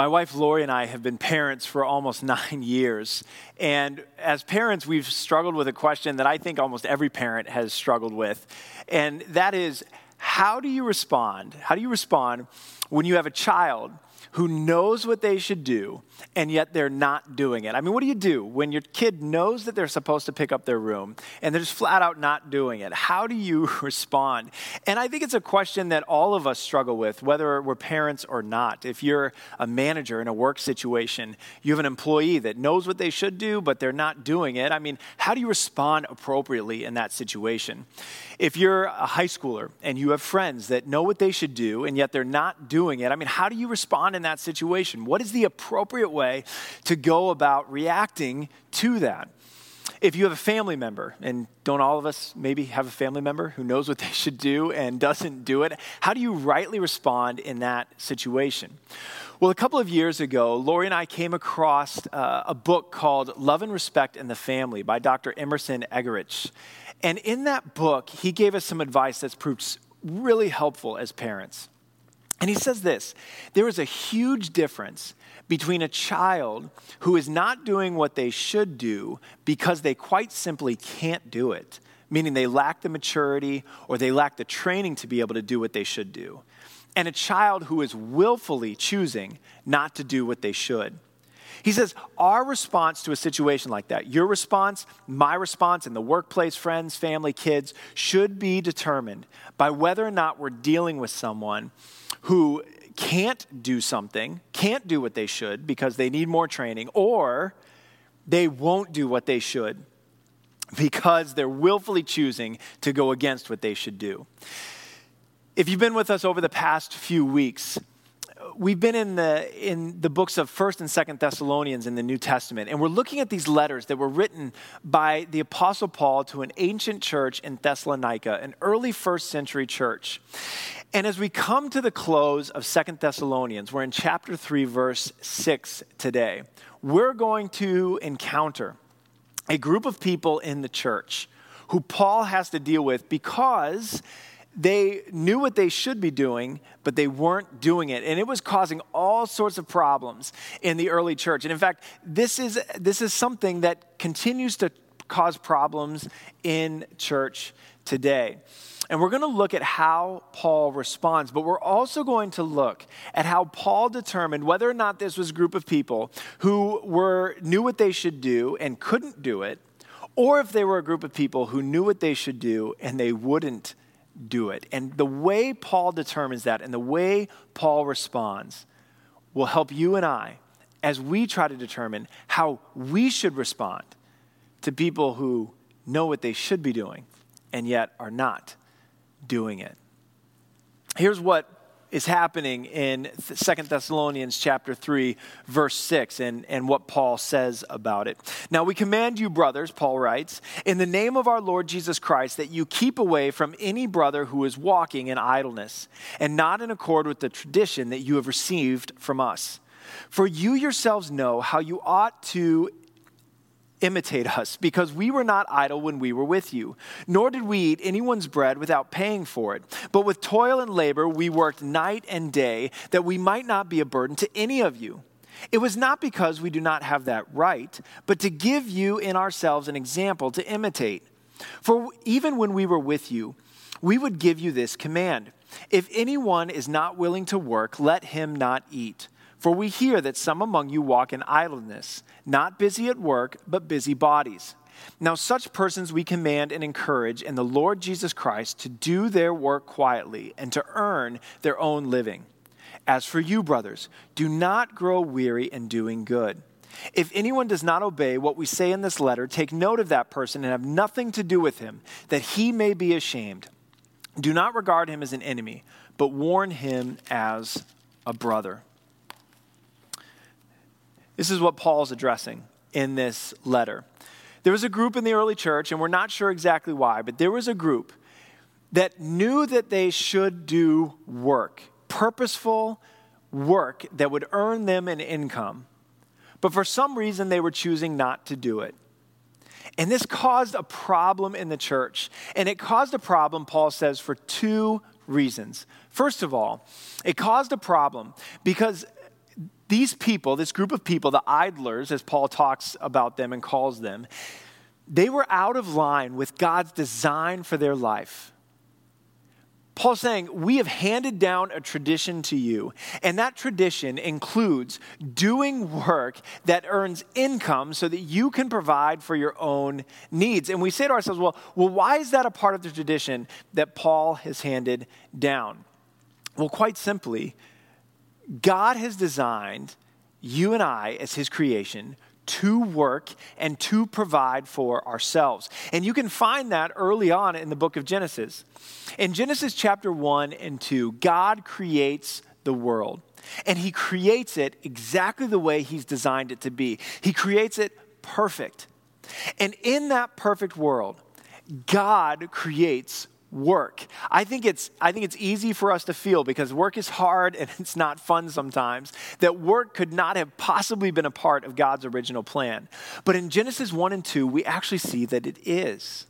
My wife Lori and I have been parents for almost nine years. And as parents, we've struggled with a question that I think almost every parent has struggled with. And that is how do you respond? How do you respond when you have a child who knows what they should do and yet they're not doing it. I mean, what do you do when your kid knows that they're supposed to pick up their room and they're just flat out not doing it? How do you respond? And I think it's a question that all of us struggle with, whether we're parents or not. If you're a manager in a work situation, you have an employee that knows what they should do, but they're not doing it. I mean, how do you respond appropriately in that situation? If you're a high schooler and you have friends that know what they should do and yet they're not doing it, I mean, how do you respond in that situation? What is the appropriate way to go about reacting to that? If you have a family member, and don't all of us maybe have a family member who knows what they should do and doesn't do it, how do you rightly respond in that situation? Well, a couple of years ago, Lori and I came across uh, a book called Love and Respect in the Family by Dr. Emerson Eggerichs. And in that book, he gave us some advice that's proved really helpful as parents. And he says this there is a huge difference between a child who is not doing what they should do because they quite simply can't do it, meaning they lack the maturity or they lack the training to be able to do what they should do, and a child who is willfully choosing not to do what they should. He says, Our response to a situation like that, your response, my response in the workplace, friends, family, kids, should be determined by whether or not we're dealing with someone who can't do something, can't do what they should because they need more training, or they won't do what they should because they're willfully choosing to go against what they should do. If you've been with us over the past few weeks, we've been in the in the books of 1st and 2nd Thessalonians in the New Testament and we're looking at these letters that were written by the apostle Paul to an ancient church in Thessalonica, an early 1st century church. And as we come to the close of 2nd Thessalonians, we're in chapter 3 verse 6 today. We're going to encounter a group of people in the church who Paul has to deal with because they knew what they should be doing, but they weren't doing it. And it was causing all sorts of problems in the early church. And in fact, this is, this is something that continues to cause problems in church today. And we're going to look at how Paul responds, but we're also going to look at how Paul determined whether or not this was a group of people who were knew what they should do and couldn't do it, or if they were a group of people who knew what they should do and they wouldn't do it. And the way Paul determines that and the way Paul responds will help you and I as we try to determine how we should respond to people who know what they should be doing and yet are not doing it. Here's what is happening in Second Thessalonians chapter 3 verse 6 and, and what Paul says about it. Now we command you brothers, Paul writes, in the name of our Lord Jesus Christ that you keep away from any brother who is walking in idleness and not in accord with the tradition that you have received from us. For you yourselves know how you ought to imitate us, because we were not idle when we were with you, nor did we eat anyone's bread without paying for it. But with toil and labor we worked night and day, that we might not be a burden to any of you. It was not because we do not have that right, but to give you in ourselves an example to imitate. For even when we were with you, we would give you this command If anyone is not willing to work, let him not eat. For we hear that some among you walk in idleness, not busy at work, but busy bodies. Now, such persons we command and encourage in the Lord Jesus Christ to do their work quietly and to earn their own living. As for you, brothers, do not grow weary in doing good. If anyone does not obey what we say in this letter, take note of that person and have nothing to do with him, that he may be ashamed. Do not regard him as an enemy, but warn him as a brother. This is what Paul's addressing in this letter. There was a group in the early church, and we're not sure exactly why, but there was a group that knew that they should do work, purposeful work that would earn them an income. But for some reason, they were choosing not to do it. And this caused a problem in the church. And it caused a problem, Paul says, for two reasons. First of all, it caused a problem because these people, this group of people, the idlers, as Paul talks about them and calls them, they were out of line with God's design for their life. Paul's saying, We have handed down a tradition to you, and that tradition includes doing work that earns income so that you can provide for your own needs. And we say to ourselves, Well, well why is that a part of the tradition that Paul has handed down? Well, quite simply, God has designed you and I as his creation to work and to provide for ourselves. And you can find that early on in the book of Genesis. In Genesis chapter 1 and 2, God creates the world. And he creates it exactly the way he's designed it to be. He creates it perfect. And in that perfect world, God creates work. I think it's I think it's easy for us to feel because work is hard and it's not fun sometimes that work could not have possibly been a part of God's original plan. But in Genesis 1 and 2, we actually see that it is.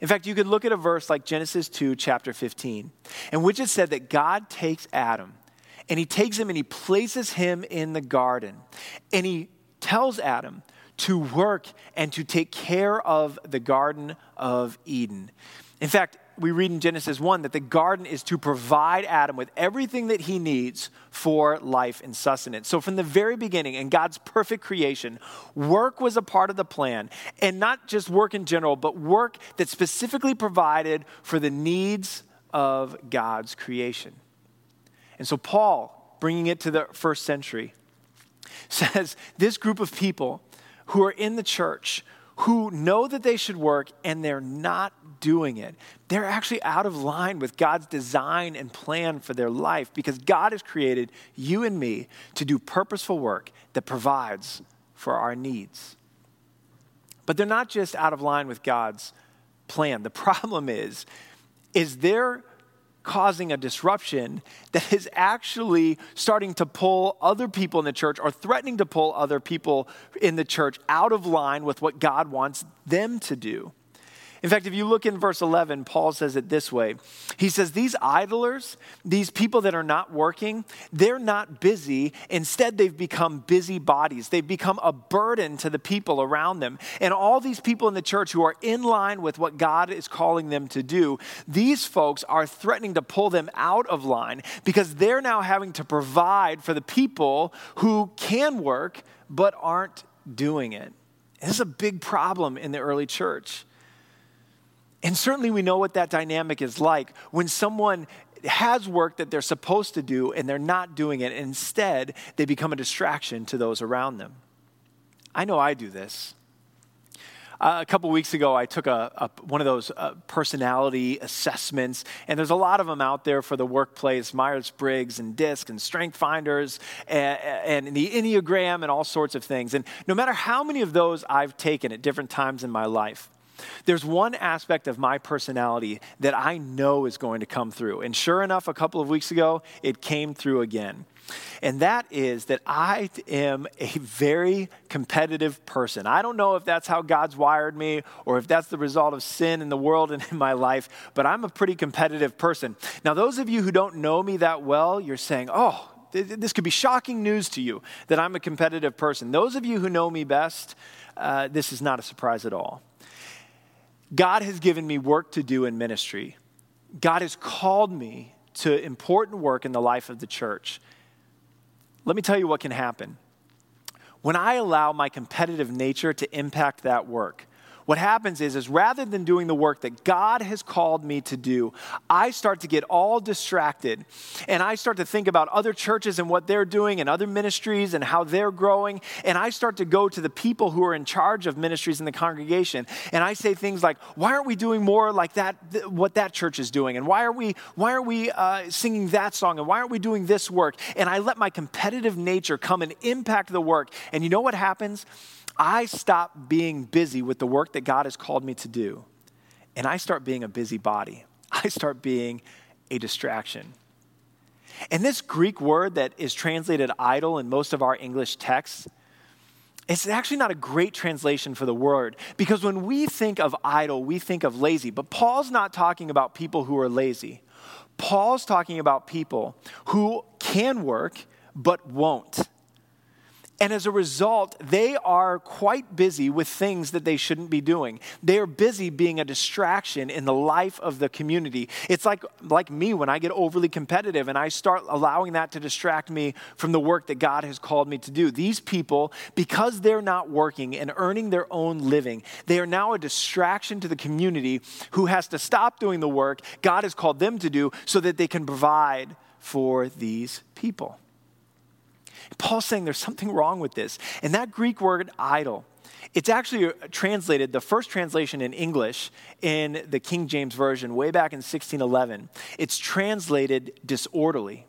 In fact, you could look at a verse like Genesis 2 chapter 15, in which it said that God takes Adam and he takes him and he places him in the garden. And he tells Adam to work and to take care of the garden of Eden. In fact, we read in Genesis 1 that the garden is to provide Adam with everything that he needs for life and sustenance. So, from the very beginning, in God's perfect creation, work was a part of the plan. And not just work in general, but work that specifically provided for the needs of God's creation. And so, Paul, bringing it to the first century, says this group of people who are in the church, who know that they should work and they're not doing it. They're actually out of line with God's design and plan for their life because God has created you and me to do purposeful work that provides for our needs. But they're not just out of line with God's plan. The problem is is they're causing a disruption that is actually starting to pull other people in the church or threatening to pull other people in the church out of line with what God wants them to do. In fact, if you look in verse 11, Paul says it this way He says, These idlers, these people that are not working, they're not busy. Instead, they've become busy bodies. They've become a burden to the people around them. And all these people in the church who are in line with what God is calling them to do, these folks are threatening to pull them out of line because they're now having to provide for the people who can work but aren't doing it. This is a big problem in the early church. And certainly we know what that dynamic is like when someone has work that they're supposed to do and they're not doing it. Instead, they become a distraction to those around them. I know I do this. Uh, a couple weeks ago, I took a, a one of those uh, personality assessments, and there's a lot of them out there for the workplace Myers Briggs and DISC and Strength Finders and, and the Enneagram and all sorts of things. And no matter how many of those I've taken at different times in my life, there's one aspect of my personality that I know is going to come through. And sure enough, a couple of weeks ago, it came through again. And that is that I am a very competitive person. I don't know if that's how God's wired me or if that's the result of sin in the world and in my life, but I'm a pretty competitive person. Now, those of you who don't know me that well, you're saying, oh, this could be shocking news to you that I'm a competitive person. Those of you who know me best, uh, this is not a surprise at all. God has given me work to do in ministry. God has called me to important work in the life of the church. Let me tell you what can happen. When I allow my competitive nature to impact that work, what happens is, is rather than doing the work that God has called me to do, I start to get all distracted and I start to think about other churches and what they're doing and other ministries and how they're growing. And I start to go to the people who are in charge of ministries in the congregation. And I say things like, why aren't we doing more like that, what that church is doing? And why are we, why are we uh, singing that song? And why aren't we doing this work? And I let my competitive nature come and impact the work. And you know what happens? I stop being busy with the work that God has called me to do, and I start being a busybody. I start being a distraction. And this Greek word that is translated idle in most of our English texts, it's actually not a great translation for the word because when we think of idle, we think of lazy. But Paul's not talking about people who are lazy. Paul's talking about people who can work but won't. And as a result, they are quite busy with things that they shouldn't be doing. They are busy being a distraction in the life of the community. It's like, like me when I get overly competitive and I start allowing that to distract me from the work that God has called me to do. These people, because they're not working and earning their own living, they are now a distraction to the community who has to stop doing the work God has called them to do so that they can provide for these people. Paul's saying there's something wrong with this. And that Greek word idle, it's actually translated, the first translation in English in the King James Version, way back in 1611, it's translated disorderly.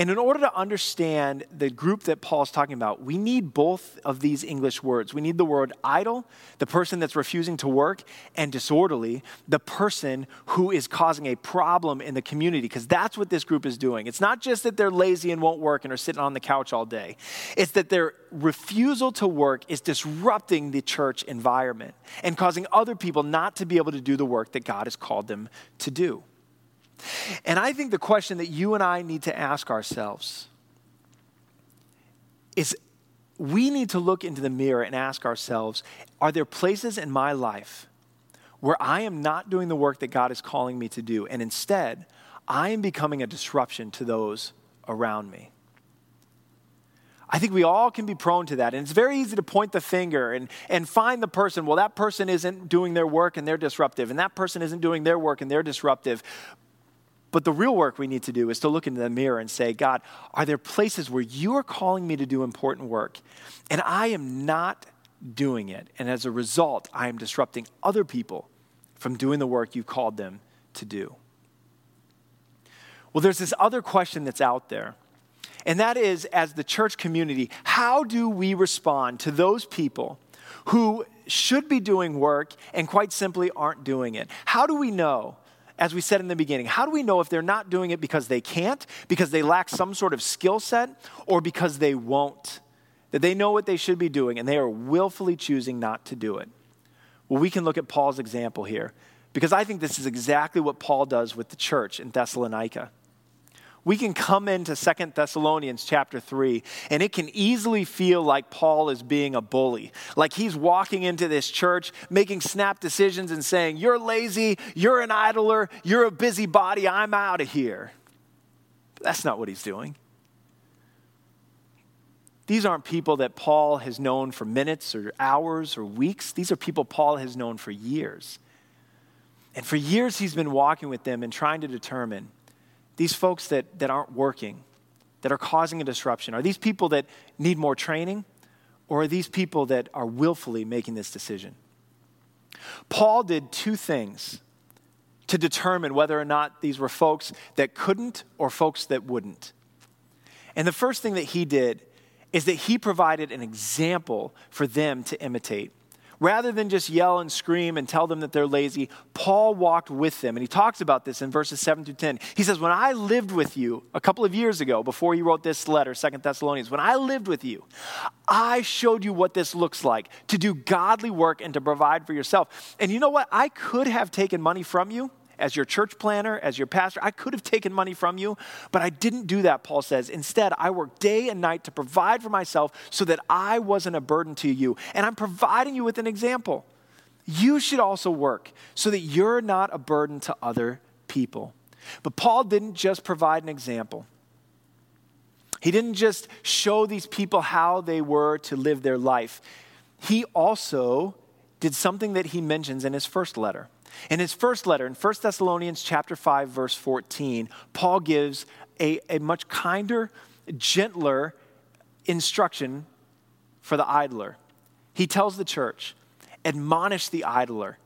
And in order to understand the group that Paul is talking about, we need both of these English words. We need the word idle, the person that's refusing to work, and disorderly, the person who is causing a problem in the community, because that's what this group is doing. It's not just that they're lazy and won't work and are sitting on the couch all day, it's that their refusal to work is disrupting the church environment and causing other people not to be able to do the work that God has called them to do. And I think the question that you and I need to ask ourselves is we need to look into the mirror and ask ourselves are there places in my life where I am not doing the work that God is calling me to do, and instead, I am becoming a disruption to those around me? I think we all can be prone to that. And it's very easy to point the finger and, and find the person. Well, that person isn't doing their work and they're disruptive, and that person isn't doing their work and they're disruptive. But the real work we need to do is to look into the mirror and say, God, are there places where you are calling me to do important work and I am not doing it? And as a result, I am disrupting other people from doing the work you called them to do. Well, there's this other question that's out there. And that is, as the church community, how do we respond to those people who should be doing work and quite simply aren't doing it? How do we know as we said in the beginning, how do we know if they're not doing it because they can't, because they lack some sort of skill set, or because they won't? That they know what they should be doing and they are willfully choosing not to do it. Well, we can look at Paul's example here because I think this is exactly what Paul does with the church in Thessalonica we can come into Second Thessalonians chapter 3, and it can easily feel like Paul is being a bully. Like he's walking into this church, making snap decisions and saying, You're lazy, you're an idler, you're a busybody, I'm out of here. That's not what he's doing. These aren't people that Paul has known for minutes or hours or weeks. These are people Paul has known for years. And for years, he's been walking with them and trying to determine these folks that, that aren't working, that are causing a disruption, are these people that need more training, or are these people that are willfully making this decision? Paul did two things to determine whether or not these were folks that couldn't or folks that wouldn't. And the first thing that he did is that he provided an example for them to imitate rather than just yell and scream and tell them that they're lazy, Paul walked with them. And he talks about this in verses 7 through 10. He says, When I lived with you a couple of years ago, before he wrote this letter, Second Thessalonians, when I lived with you, I showed you what this looks like to do godly work and to provide for yourself. And you know what? I could have taken money from you as your church planter, as your pastor. I could have taken money from you, but I didn't do that, Paul says. Instead, I worked day and night to provide for myself so that I wasn't a burden to you. And I'm providing you with an example. You should also work so that you're not a burden to other people. But Paul didn't just provide an example. He didn't just show these people how they were to live their life. He also did something that he mentions in his first letter. In his first letter, in 1 Thessalonians chapter 5, verse 14, Paul gives a, a much kinder, gentler instruction for the idler. He tells the church, admonish the idler.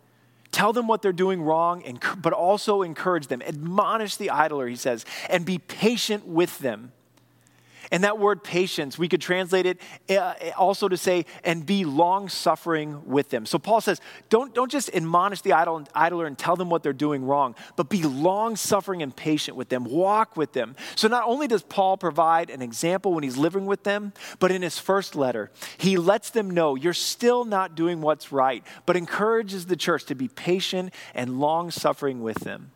Tell them what they're doing wrong, but also encourage them. Admonish the idler, he says, and be patient with them and that word patience, we could translate it uh, also to say, and be long suffering with them. So Paul says, don't, don't just admonish the idol idler and tell them what they're doing wrong, but be long suffering and patient with them. Walk with them. So not only does Paul provide an example when he's living with them, but in his first letter, he lets them know you're still not doing what's right, but encourages the church to be patient and long suffering with them.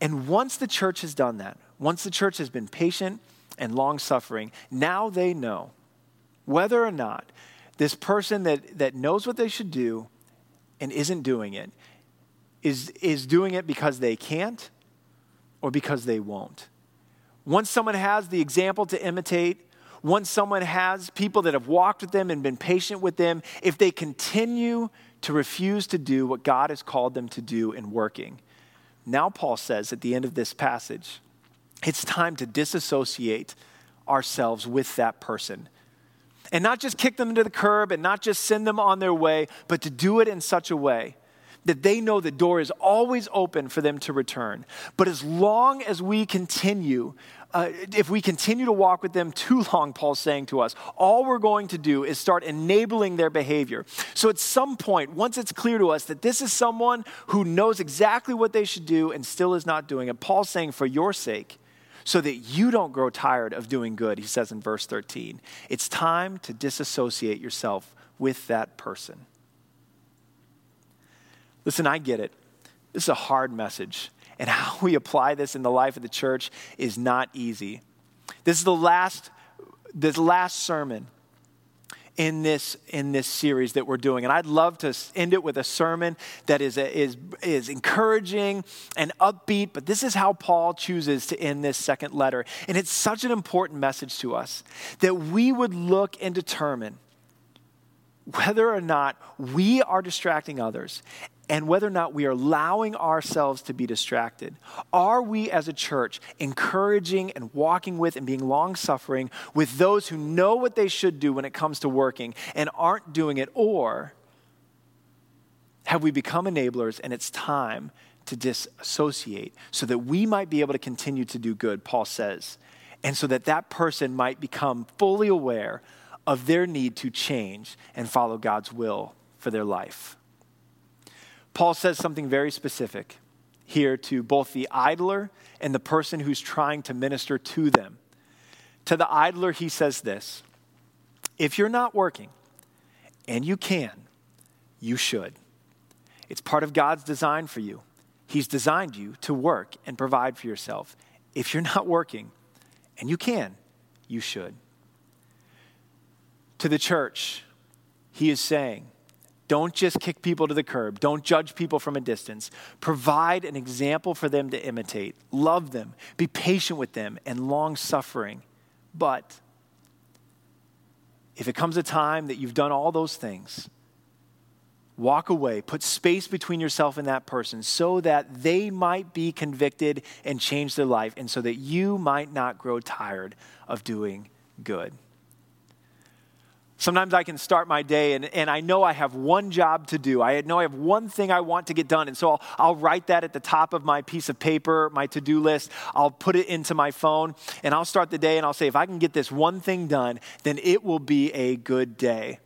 And once the church has done that, once the church has been patient and long suffering, now they know whether or not this person that, that knows what they should do and isn't doing it is, is doing it because they can't or because they won't. Once someone has the example to imitate, once someone has people that have walked with them and been patient with them, if they continue to refuse to do what God has called them to do in working, now Paul says at the end of this passage, it's time to disassociate ourselves with that person. And not just kick them to the curb and not just send them on their way, but to do it in such a way that they know the door is always open for them to return. But as long as we continue, uh, if we continue to walk with them too long, Paul's saying to us, all we're going to do is start enabling their behavior. So at some point, once it's clear to us that this is someone who knows exactly what they should do and still is not doing it, Paul's saying, for your sake, so that you don't grow tired of doing good, he says in verse 13, it's time to disassociate yourself with that person. Listen, I get it. This is a hard message. And how we apply this in the life of the church is not easy. This is the last, this last sermon in this in this series that we're doing. And i'd love to end it with a sermon that is is is encouraging and upbeat but this is how paul chooses to end this second letter. And it's such an important message to us that we would look and determine whether or not we are distracting others and whether or not we are allowing ourselves to be distracted. Are we as a church encouraging and walking with and being long suffering with those who know what they should do when it comes to working and aren't doing it? Or have we become enablers and it's time to disassociate so that we might be able to continue to do good, Paul says, and so that that person might become fully aware of their need to change and follow God's will for their life? Paul says something very specific here to both the idler and the person who's trying to minister to them. To the idler, he says this If you're not working, and you can, you should. It's part of God's design for you. He's designed you to work and provide for yourself. If you're not working, and you can, you should. To the church, he is saying, don't just kick people to the curb. Don't judge people from a distance. Provide an example for them to imitate. Love them. Be patient with them and long suffering. But if it comes a time that you've done all those things, walk away. Put space between yourself and that person so that they might be convicted and change their life, and so that you might not grow tired of doing good. Sometimes I can start my day and, and I know I have one job to do. I know I have one thing I want to get done. And so I'll, I'll write that at the top of my piece of paper, my to do list. I'll put it into my phone and I'll start the day and I'll say, if I can get this one thing done, then it will be a good day.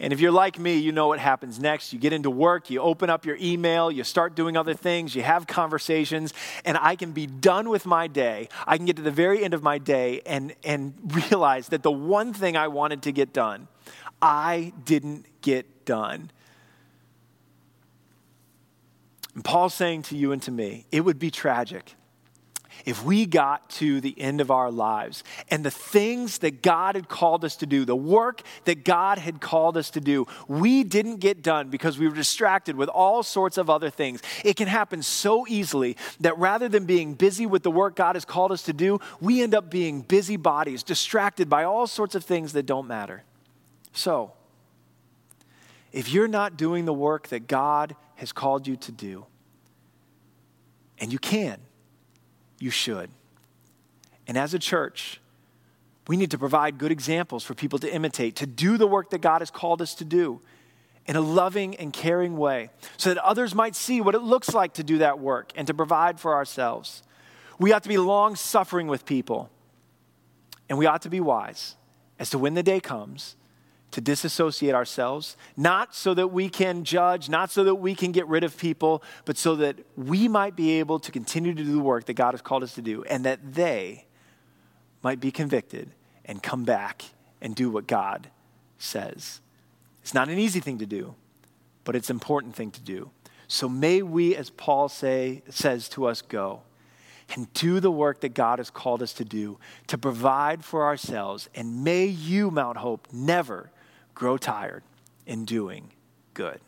And if you're like me, you know what happens next. You get into work, you open up your email, you start doing other things, you have conversations, and I can be done with my day. I can get to the very end of my day and, and realize that the one thing I wanted to get done, I didn't get done. And Paul's saying to you and to me, it would be tragic if we got to the end of our lives and the things that God had called us to do, the work that God had called us to do, we didn't get done because we were distracted with all sorts of other things. It can happen so easily that rather than being busy with the work God has called us to do, we end up being busybodies, distracted by all sorts of things that don't matter. So, if you're not doing the work that God has called you to do, and you can, you should. And as a church, we need to provide good examples for people to imitate, to do the work that God has called us to do in a loving and caring way, so that others might see what it looks like to do that work and to provide for ourselves. We ought to be long suffering with people, and we ought to be wise as to when the day comes to disassociate ourselves, not so that we can judge, not so that we can get rid of people, but so that we might be able to continue to do the work that God has called us to do, and that they might be convicted and come back and do what God says. It's not an easy thing to do, but it's an important thing to do. So may we, as Paul say, says to us, go. and do the work that God has called us to do, to provide for ourselves. And may you, Mount Hope, never grow tired in doing good.